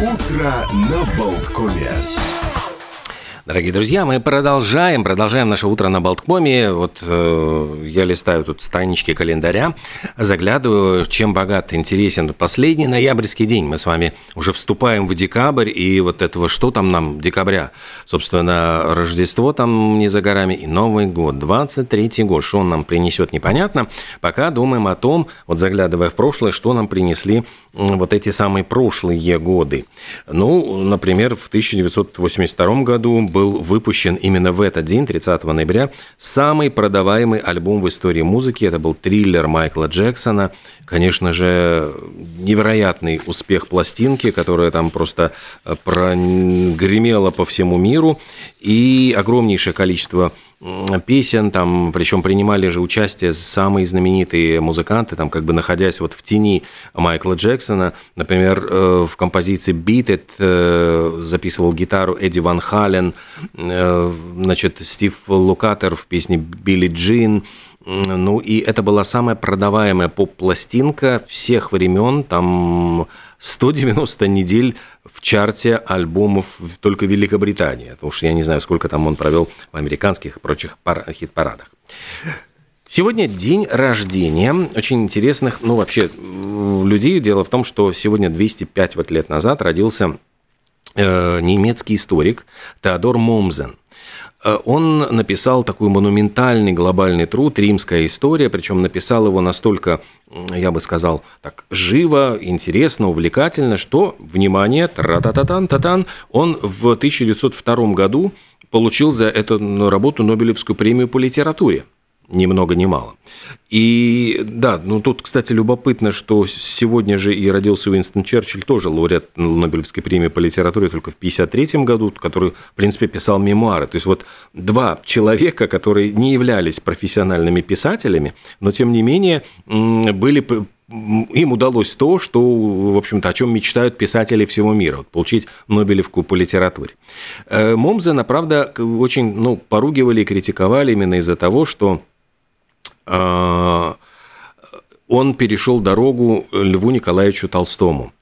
Утро на Болткоме. Дорогие друзья, мы продолжаем, продолжаем наше утро на Болткоме. Вот э, я листаю тут странички календаря, заглядываю, чем богат, интересен последний ноябрьский день. Мы с вами уже вступаем в декабрь, и вот этого, что там нам декабря? Собственно, Рождество там не за горами, и Новый год, 23-й год. Что он нам принесет, непонятно. Пока думаем о том, вот заглядывая в прошлое, что нам принесли вот эти самые прошлые годы. Ну, например, в 1982 году был выпущен именно в этот день, 30 ноября, самый продаваемый альбом в истории музыки. Это был триллер Майкла Джексона. Конечно же, невероятный успех пластинки, которая там просто э, прогремела по всему миру. И огромнейшее количество песен, там, причем принимали же участие самые знаменитые музыканты, там, как бы находясь вот в тени Майкла Джексона. Например, э, в композиции «Beat It» э, записывал гитару Эдди Ван Хален, э, значит, Стив Лукатер в песне «Билли Джин», ну и это была самая продаваемая поп-пластинка всех времен, там 190 недель в чарте альбомов только Великобритании, потому что я не знаю, сколько там он провел в американских и прочих хит-парадах. Сегодня день рождения очень интересных, ну вообще, людей. Дело в том, что сегодня 205 вот лет назад родился э, немецкий историк Теодор Момзен – он написал такой монументальный глобальный труд «Римская история», причем написал его настолько, я бы сказал, так живо, интересно, увлекательно, что, внимание, тра-та-та-тан-та-тан, он в 1902 году получил за эту работу Нобелевскую премию по литературе ни много ни мало. И да, ну тут, кстати, любопытно, что сегодня же и родился Уинстон Черчилль, тоже лауреат Нобелевской премии по литературе только в 1953 году, который, в принципе, писал мемуары. То есть вот два человека, которые не являлись профессиональными писателями, но тем не менее были им удалось то, что, в общем-то, о чем мечтают писатели всего мира, вот, получить Нобелевку по литературе. Э, Момзена, правда, очень ну, поругивали и критиковали именно из-за того, что он перешел дорогу Льву Николаевичу Толстому.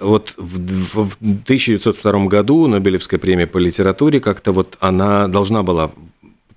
Вот в 1902 году Нобелевская премия по литературе как-то вот она должна была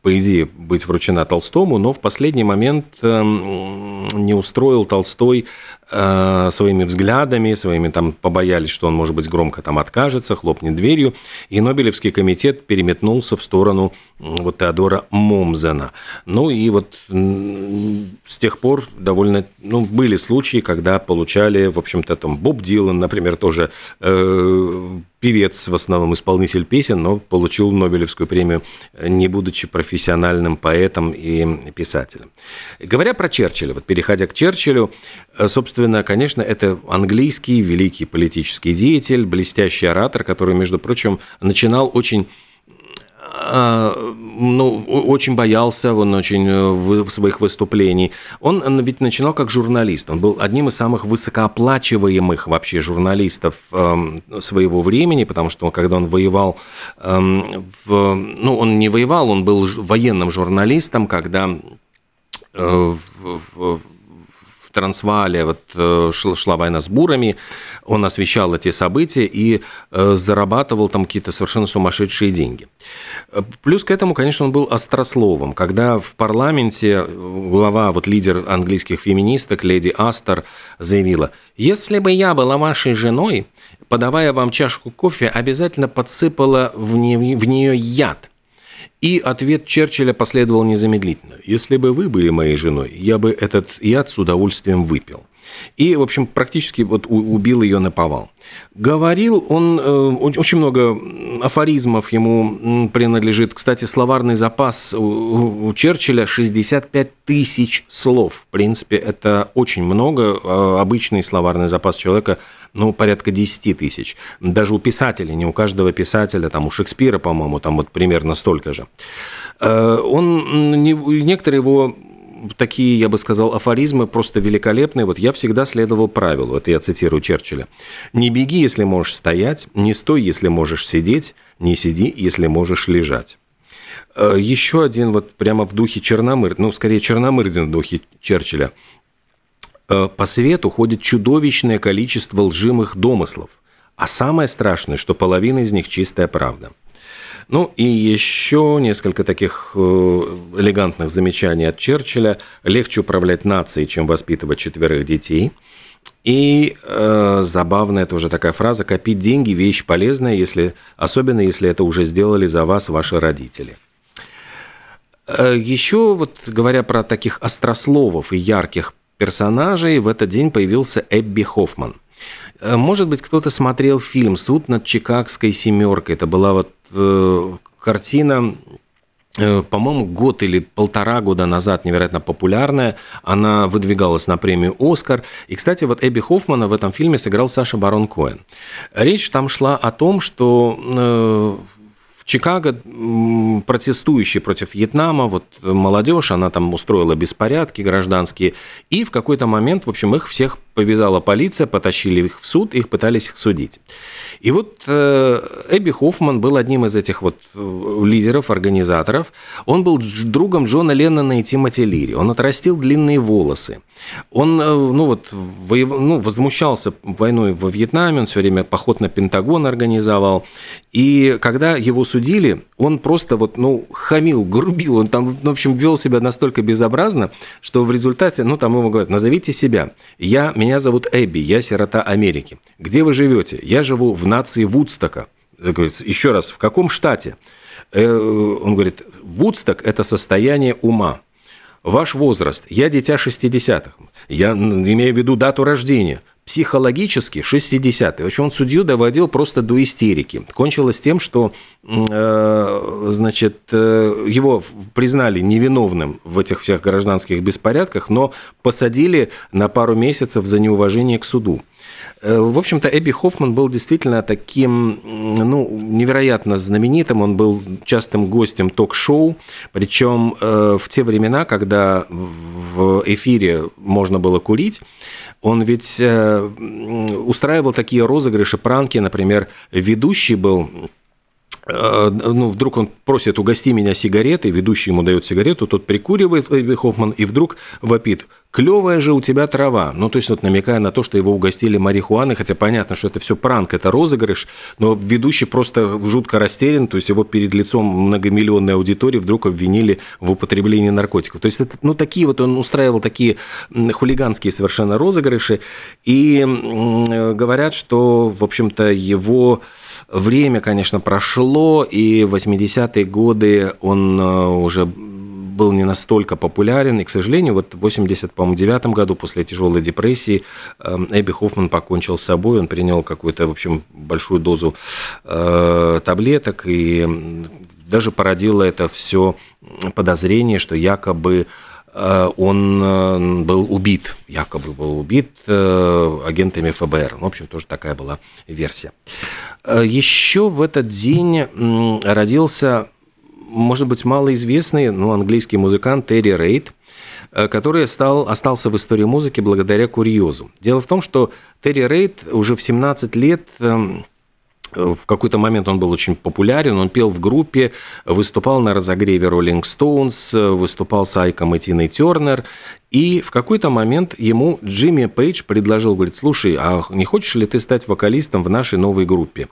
по идее, быть вручена Толстому, но в последний момент эм, не устроил Толстой э, своими взглядами, своими там побоялись, что он, может быть, громко там откажется, хлопнет дверью, и Нобелевский комитет переметнулся в сторону вот Теодора Момзена. Ну и вот с тех пор довольно, ну, были случаи, когда получали, в общем-то, там Боб Дилан, например, тоже э, певец, в основном исполнитель песен, но получил Нобелевскую премию, не будучи профессиональным поэтом и писателем. Говоря про Черчилля, вот переходя к Черчиллю, э, собственно, конечно, это английский великий политический деятель, блестящий оратор, который, между прочим, начинал очень а, ну, очень боялся, он очень э, в своих выступлений. Он ведь начинал как журналист. Он был одним из самых высокооплачиваемых вообще журналистов эм, своего времени, потому что когда он воевал, эм, в, ну, он не воевал, он был военным журналистом, когда э, в, Трансваале вот э, шла война с бурами, он освещал эти события и э, зарабатывал там какие-то совершенно сумасшедшие деньги. Плюс к этому, конечно, он был острословом. Когда в парламенте глава, вот лидер английских феминисток, леди Астер, заявила, «Если бы я была вашей женой, подавая вам чашку кофе, обязательно подсыпала в нее яд, и ответ Черчилля последовал незамедлительно. «Если бы вы были моей женой, я бы этот яд с удовольствием выпил». И, в общем, практически вот убил ее на повал. Говорил он, э, очень много афоризмов ему принадлежит. Кстати, словарный запас у Черчилля 65 тысяч слов. В принципе, это очень много. А обычный словарный запас человека ну, порядка 10 тысяч. Даже у писателей, не у каждого писателя, там у Шекспира, по-моему, там вот примерно столько же. Э, он, некоторые его такие, я бы сказал, афоризмы просто великолепные. Вот я всегда следовал правилу, это я цитирую Черчилля. «Не беги, если можешь стоять, не стой, если можешь сидеть, не сиди, если можешь лежать». Э, Еще один вот прямо в духе Черномыр, ну, скорее Черномырдин в духе Черчилля. Э, По свету ходит чудовищное количество лжимых домыслов, А самое страшное, что половина из них чистая правда. Ну и еще несколько таких э, элегантных замечаний от Черчилля. Легче управлять нацией, чем воспитывать четверых детей. И э, забавная тоже такая фраза «копить деньги – вещь полезная, если, особенно если это уже сделали за вас ваши родители». Э, еще вот говоря про таких острословов и ярких персонажей, в этот день появился Эбби Хоффман. Э, может быть, кто-то смотрел фильм «Суд над Чикагской семеркой». Это была вот э, картина э, по-моему, год или полтора года назад невероятно популярная. Она выдвигалась на премию «Оскар». И, кстати, вот Эбби Хоффмана в этом фильме сыграл Саша Барон Коэн. Речь там шла о том, что в Чикаго протестующие против Вьетнама, вот молодежь, она там устроила беспорядки гражданские, и в какой-то момент, в общем, их всех повязала полиция, потащили их в суд, их пытались судить. И вот э, Эбби Хоффман был одним из этих вот э, лидеров, организаторов. Он был другом Джона Леннона и Тимоти Лири. Он отрастил длинные волосы. Он, э, ну вот, воев... ну, возмущался войной во Вьетнаме, он все время поход на Пентагон организовал. И когда его судили, он просто вот, ну, хамил, грубил, он там, в общем, вел себя настолько безобразно, что в результате, ну, там ему говорят, назовите себя. Я, меня зовут Эбби, я сирота Америки. Где вы живете? Я живу в нации Вудстока. Еще раз, в каком штате? Э, он говорит, Вудсток – это состояние ума. Ваш возраст. Я дитя 60-х. Я имею в виду дату рождения психологически 60-е. В общем, он судью доводил просто до истерики. Кончилось тем, что э, значит, э, его признали невиновным в этих всех гражданских беспорядках, но посадили на пару месяцев за неуважение к суду. Э, в общем-то, Эбби Хоффман был действительно таким, ну, невероятно знаменитым. Он был частым гостем ток-шоу, причем в те времена, когда в эфире можно было курить, он ведь э, устраивал такие розыгрыши, пранки, например, ведущий был э, ну, вдруг он просит угости меня сигаретой, ведущий ему дает сигарету, тот прикуривает Эбби Хоффман и вдруг вопит клевая же у тебя трава. Ну, то есть, вот намекая на то, что его угостили марихуаной, хотя понятно, что это все пранк, это розыгрыш, но ведущий просто жутко растерян, то есть его перед лицом многомиллионной аудитории вдруг обвинили в употреблении наркотиков. То есть, это, ну, такие вот он устраивал такие хулиганские совершенно розыгрыши, и говорят, что, в общем-то, его время, конечно, прошло, и в 80-е годы он э, уже был не настолько популярен, и, к сожалению, вот в 89 году, после тяжелой депрессии, эм, Эбби Хоффман покончил с собой, он принял какую-то, в общем, большую дозу э, таблеток, и даже породило это все подозрение, что якобы э, он э, был убит, якобы был убит агентами ФБР. В общем, тоже такая была версия. Еще в этот день родился может быть, малоизвестный, ну, английский музыкант Терри Рейд, э, который стал, остался в истории музыки благодаря курьезу. Дело в том, что Терри Рейд уже в 17 лет эм, в какой-то момент он был очень популярен, он пел в группе, выступал на разогреве Rolling Stones, выступал с Айком и Тиной Тернер, и в какой-то момент ему Джимми Пейдж предложил, говорит, слушай, а не хочешь ли ты стать вокалистом в нашей новой группе?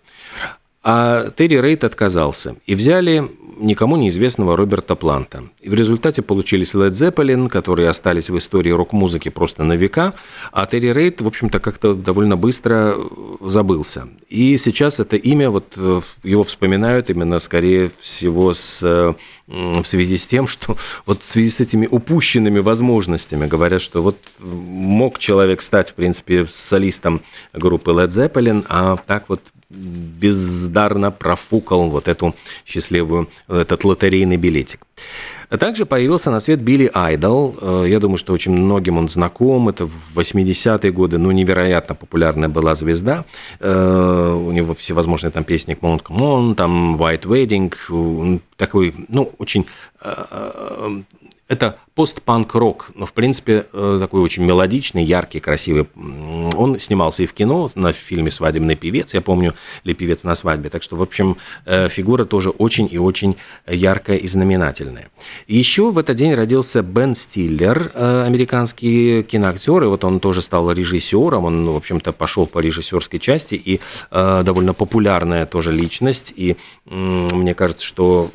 А Терри Рейд отказался. И взяли никому неизвестного Роберта Планта. И в результате получились Led Zeppelin, которые остались в истории рок-музыки просто на века, а Терри Рейд, в общем-то, как-то довольно быстро забылся. И сейчас это имя, вот э, его вспоминают именно, скорее всего, с в связи с тем, что вот в связи с этими упущенными возможностями говорят, что вот мог человек стать, в принципе, солистом группы Led Zeppelin, а так вот бездарно профукал вот эту счастливую, этот лотерейный билетик. Также появился на свет Билли Айдол. Э, я думаю, что очень многим он знаком. Это в 80-е годы, ну, невероятно популярная была звезда. Э, у него всевозможные там песни «Come on, come on», там «White Wedding», такой, ну, очень э, это постпанк-рок, но, в принципе, э, такой очень мелодичный, яркий, красивый. Он снимался и в кино, на фильме «Свадебный певец», я помню, или «Певец на свадьбе». Так что, в общем, э, фигура тоже очень и очень яркая и знаменательная. Еще в этот день родился Бен Стиллер, э, американский киноактер, и вот он тоже стал режиссером, он, в общем-то, пошел по режиссерской части, и довольно популярная тоже личность, и мне кажется, что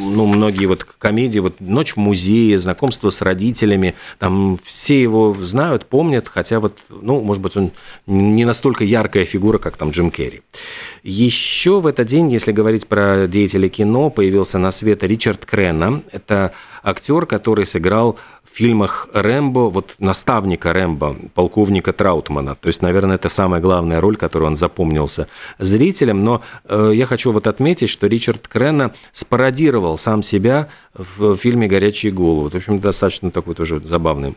ну, многие вот комедии, вот «Ночь в музее», «Знакомство с родителями», там все его знают, помнят, хотя вот, ну, может быть, он не настолько яркая фигура, как там Джим Керри. Еще в этот день, если говорить про деятелей кино, появился на свет Ричард Крена. Это актер, который сыграл в фильмах Рэмбо, вот наставника Рэмбо, полковника Траутмана. То есть, наверное, это самая главная роль, которую он запомнился зрителям. Но э, я хочу вот отметить, что Ричард Крена спародировал сам себя в фильме «Горячие головы». В общем, достаточно такой тоже забавный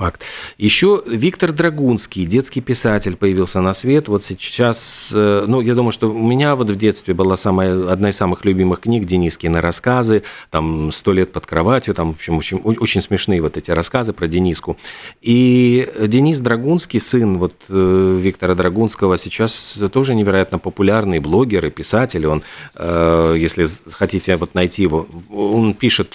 Факт. Еще Виктор Драгунский, детский писатель, появился на свет. Вот сейчас, э, ну, я думаю, что у меня вот в детстве была самая, одна из самых любимых книг Денискины рассказы, там «Сто лет под кроватью», там, в общем, очень, очень смешные вот эти рассказы про Дениску. И Денис Драгунский, сын вот э, Виктора Драгунского, сейчас тоже невероятно популярный блогер и писатель. Он, э, если хотите вот найти его, он пишет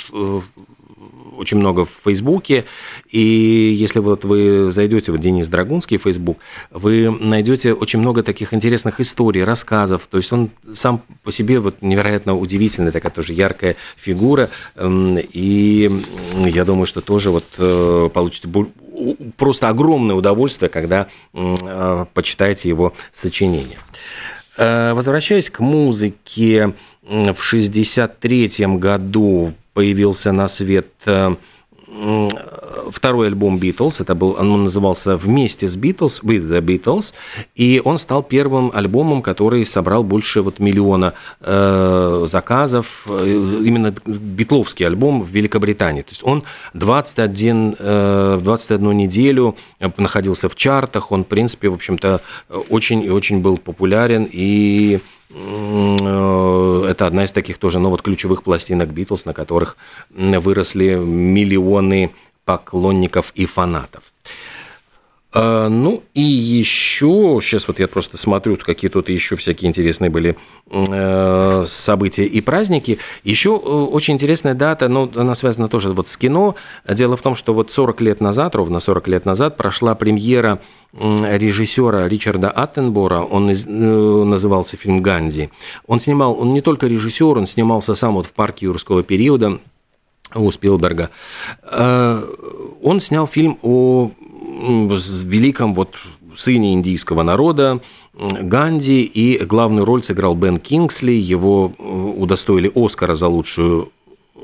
очень много в Фейсбуке, и если вот вы зайдете в Денис Драгунский Фейсбук, вы найдете очень много таких интересных историй, рассказов, то есть он сам по себе вот невероятно удивительная такая тоже яркая фигура, эм, и я думаю, что тоже вот э, получите просто огромное удовольствие, когда э, почитаете его сочинение. Э, возвращаясь к музыке, в 1963 году появился на свет э, второй альбом Beatles, это был, он назывался «Вместе с Beatles», «With the Beatles», и он стал первым альбомом, который собрал больше вот миллиона э, заказов, э, именно битловский альбом в Великобритании. То есть он 21, э, 21 неделю находился в чартах, он, в принципе, в общем-то, очень и очень был популярен, и Э, это одна из таких тоже, ну вот ключевых пластинок Битлз, на которых выросли миллионы поклонников и фанатов. А, ну и еще, сейчас вот я просто смотрю, какие тут еще всякие интересные были э, события и праздники. Еще э, очень интересная дата, но она связана тоже вот с кино. Дело в том, что вот 40 лет назад, ровно 40 лет назад, прошла премьера режиссера Ричарда Аттенбора, он э, назывался фильм «Ганди». Он снимал, он не только режиссер, он снимался сам вот в парке юрского периода у Спилберга. Он снял фильм о великом вот сыне индийского народа, Ганди, и главную роль сыграл Бен Кингсли, его удостоили Оскара за лучшую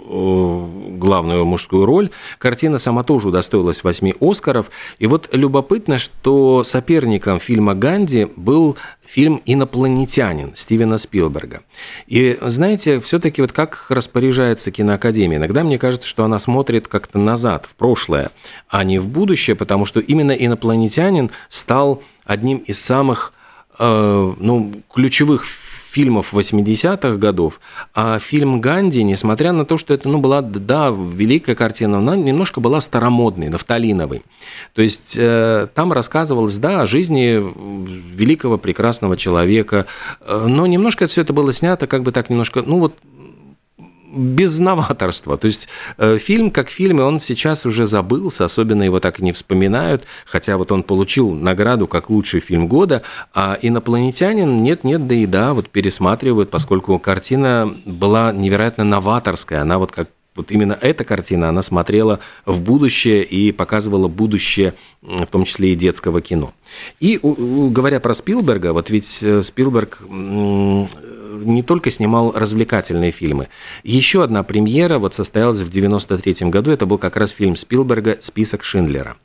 главную мужскую роль. Картина сама тоже удостоилась восьми Оскаров. И вот любопытно, что соперником фильма «Ганди» был фильм «Инопланетянин» Стивена Спилберга. И знаете, все-таки вот как распоряжается киноакадемия? Иногда мне кажется, что она смотрит как-то назад, в прошлое, а не в будущее, потому что именно «Инопланетянин» стал одним из самых э, ну, ключевых фильмов 80-х годов, а фильм «Ганди», несмотря на то, что это ну, была, да, великая картина, она немножко была старомодной, нафталиновой. То есть э, там рассказывалось, да, о жизни великого прекрасного человека, э, но немножко все это было снято как бы так немножко, ну вот без новаторства. То есть э, фильм как фильм, и он сейчас уже забылся, особенно его так и не вспоминают, хотя вот он получил награду как лучший фильм года, а «Инопланетянин» нет-нет, да и да, вот пересматривают, поскольку картина была невероятно новаторская, она вот как вот именно эта картина, она смотрела в будущее и показывала будущее, в том числе и детского кино. И говоря про Спилберга, вот ведь э, Спилберг не только снимал развлекательные фильмы. Еще одна премьера вот состоялась в 1993 году. Это был как раз фильм Спилберга «Список Шиндлера».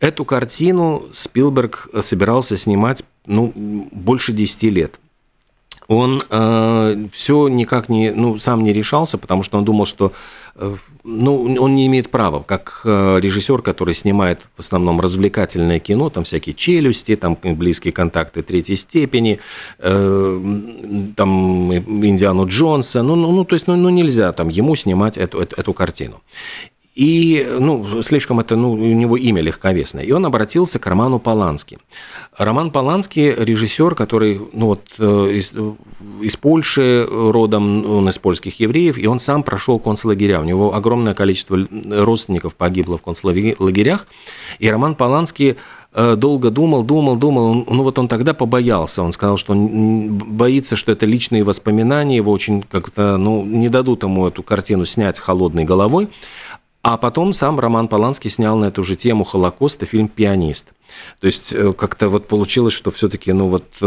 Эту картину Спилберг собирался снимать ну, больше 10 лет. Он э, все никак не, ну, сам не решался, потому что он думал, что э, ну, он не имеет права, как э, режиссер, который снимает в основном развлекательное кино, там всякие челюсти, там близкие контакты третьей степени, э, там Индиану Джонса, ну, ну, ну то есть, ну, ну, нельзя там ему снимать эту, эту, эту картину. И, ну, слишком это, ну, у него имя легковесное. И он обратился к Роману Полански. Роман Полански – режиссер, который, ну, вот, э, из, из Польши родом, он из польских евреев, и он сам прошел концлагеря. У него огромное количество родственников погибло в концлагерях. И Роман Полански э, долго думал, думал, думал. Ну вот он тогда побоялся. Он сказал, что он боится, что это личные воспоминания, его очень как-то, ну, не дадут ему эту картину снять холодной головой. А потом сам Роман Поланский снял на эту же тему Холокоста фильм «Пианист». То есть э, как-то вот получилось, что все-таки, ну вот, э,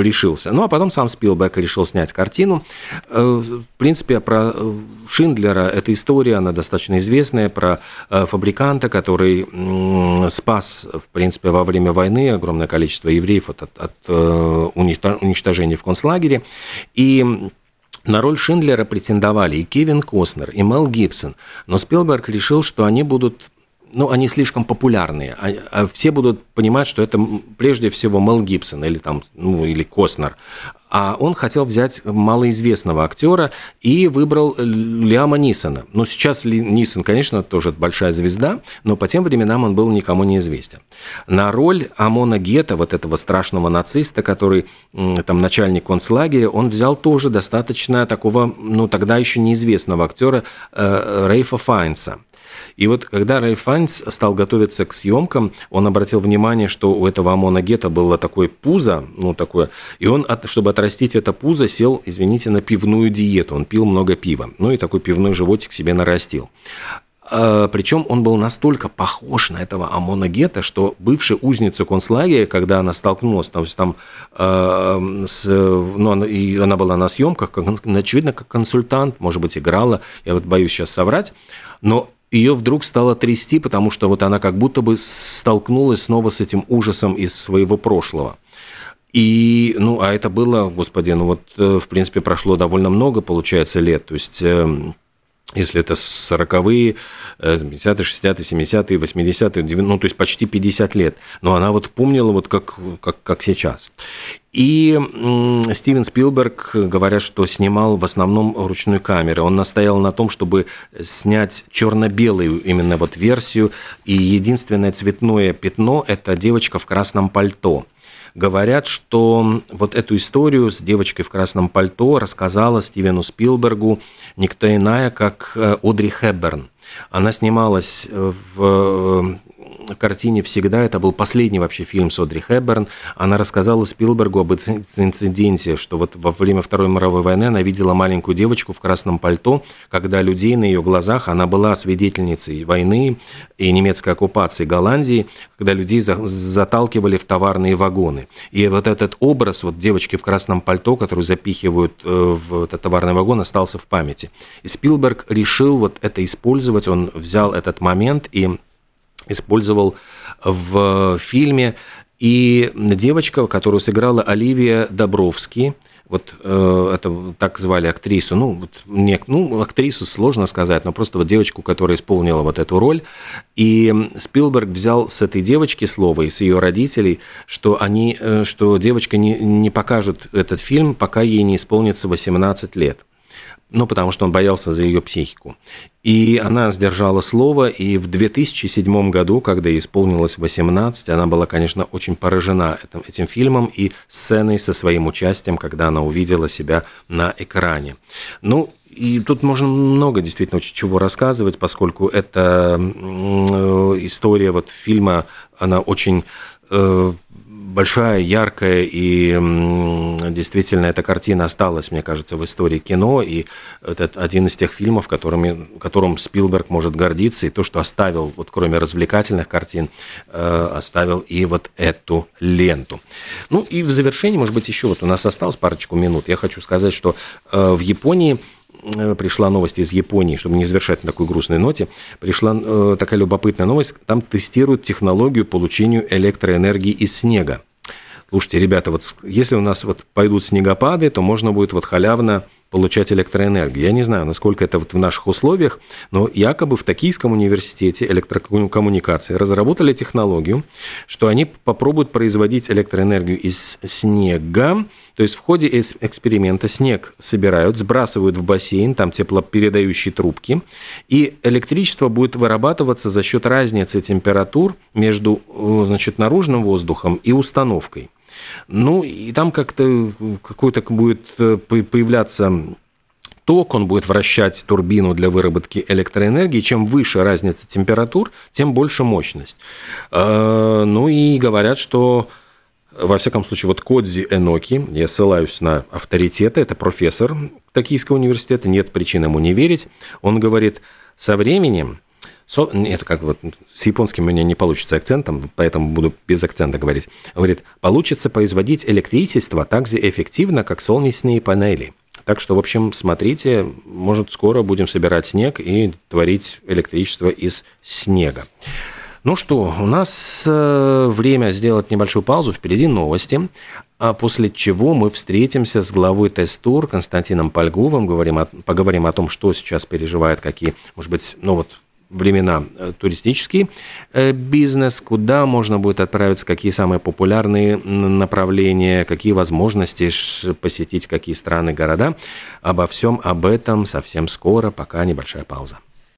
решился. Ну, а потом сам Спилберг решил снять картину. Э, в принципе, про э, Шиндлера эта история, она достаточно известная, про фабриканта, который спас, в принципе, во время войны огромное количество евреев от, от, от уничтожения в концлагере. И на роль Шиндлера претендовали и Кевин Костнер, и Мел Гибсон, но Спилберг решил, что они будут ну, они слишком популярные, а, а все будут понимать, что это прежде всего Мел Гибсон или там, ну, или Костнер. А он хотел взять малоизвестного актера и выбрал Лиама Нисона. Ну, сейчас Ли Нисон, конечно, тоже большая звезда, но по тем временам он был никому не известен. На роль Амона Гетта, вот этого страшного нациста, который там начальник концлагеря, он взял тоже достаточно такого, ну, тогда еще неизвестного актера э, Рейфа Файнса. И вот когда Рэй Файнс стал готовиться к съемкам, он обратил внимание, что у этого Амона Гетта было такое пузо, ну такое, и он, чтобы отрастить это пузо, сел, извините, на пивную диету. Он пил много пива. Ну и такой пивной животик себе нарастил. А, Причем он был настолько похож на этого Амона Гетта, что бывшая узница концлагеря, когда она столкнулась там, там э, с, ну, она, и она была на съемках, как, очевидно, как консультант, может быть, играла, я вот боюсь сейчас соврать, но ее вдруг стало трясти, потому что вот она как будто бы столкнулась снова с этим ужасом из своего прошлого. И, ну, а это было, господи, ну вот, э, в принципе, прошло довольно много, получается, лет. То есть эм, если это 40-е, 50-е, 60-е, 70-е, 80-е, ну, то есть почти 50 лет. Но она вот помнила вот как, как, как сейчас. И Стивен Спилберг, говорят, что снимал в основном ручной камеры. Он настоял на том, чтобы снять черно-белую именно вот версию. И единственное цветное пятно – это девочка в красном пальто – говорят, что вот эту историю с девочкой в красном пальто рассказала Стивену Спилбергу никто иная, как э, Одри Хэбберн. Она снималась в картине «Всегда». Это был последний вообще фильм с Одри Хэбберн. Она рассказала Спилбергу об инциденте, что вот во время Второй мировой войны она видела маленькую девочку в красном пальто, когда людей на ее глазах, она была свидетельницей войны и немецкой оккупации Голландии, когда людей заталкивали в товарные вагоны. И вот этот образ вот девочки в красном пальто, которую запихивают э, в этот товарный вагон, остался в памяти. И Спилберг решил вот это использовать, он взял этот момент и использовал в фильме. И девочка, которую сыграла Оливия Добровский, вот э, это так звали актрису, ну, вот, не, ну, актрису сложно сказать, но просто вот девочку, которая исполнила вот эту роль. И Спилберг взял с этой девочки слово и с ее родителей, что, они, э, что девочка не, не покажет этот фильм, пока ей не исполнится 18 лет ну, потому что он боялся за ее психику. И она сдержала слово, и в 2007 году, когда ей исполнилось 18, она была, конечно, очень поражена этим, этим фильмом и сценой со своим участием, когда она увидела себя на экране. Ну, и тут можно много действительно очень чего рассказывать, поскольку эта история вот фильма, она очень э, большая, яркая, и действительно эта картина осталась, мне кажется, в истории кино, и это один из тех фильмов, которыми, которым Спилберг может гордиться, и то, что оставил, вот кроме развлекательных картин, э, оставил и вот эту ленту. Ну и в завершении, может быть, еще вот у нас осталось парочку минут, я хочу сказать, что э, в Японии пришла новость из Японии, чтобы не завершать на такой грустной ноте, пришла э, такая любопытная новость, там тестируют технологию получения электроэнергии из снега. слушайте, ребята, вот если у нас вот пойдут снегопады, то можно будет вот халявно получать электроэнергию. Я не знаю, насколько это вот в наших условиях, но якобы в Токийском университете электрокоммуникации разработали технологию, что они попробуют производить электроэнергию из снега. То есть в ходе эксперимента снег собирают, сбрасывают в бассейн, там теплопередающие трубки, и электричество будет вырабатываться за счет разницы температур между значит, наружным воздухом и установкой. Ну, и там как-то какой-то будет э, появляться ток, он будет вращать турбину для выработки электроэнергии. Чем выше разница температур, тем больше мощность. Э, ну и говорят, что во всяком случае, вот Кодзи Эноки, я ссылаюсь на авторитеты, это профессор Токийского университета, нет причин ему не верить, он говорит, со временем со... Это как вот с японским у меня не получится акцентом, поэтому буду без акцента говорить. Говорит, получится производить электричество так же эффективно, как солнечные панели. Так что, в общем, смотрите, может, скоро будем собирать снег и творить электричество из снега. Ну что, у нас э, время сделать небольшую паузу, впереди новости, а после чего мы встретимся с главой Тест-Тур Константином Польговым, говорим о, поговорим о том, что сейчас переживает, какие, может быть, ну вот времена э, туристический э, бизнес, куда можно будет отправиться, какие самые популярные направления, какие возможности посетить, какие страны, города. Обо всем об этом совсем скоро, пока небольшая пауза.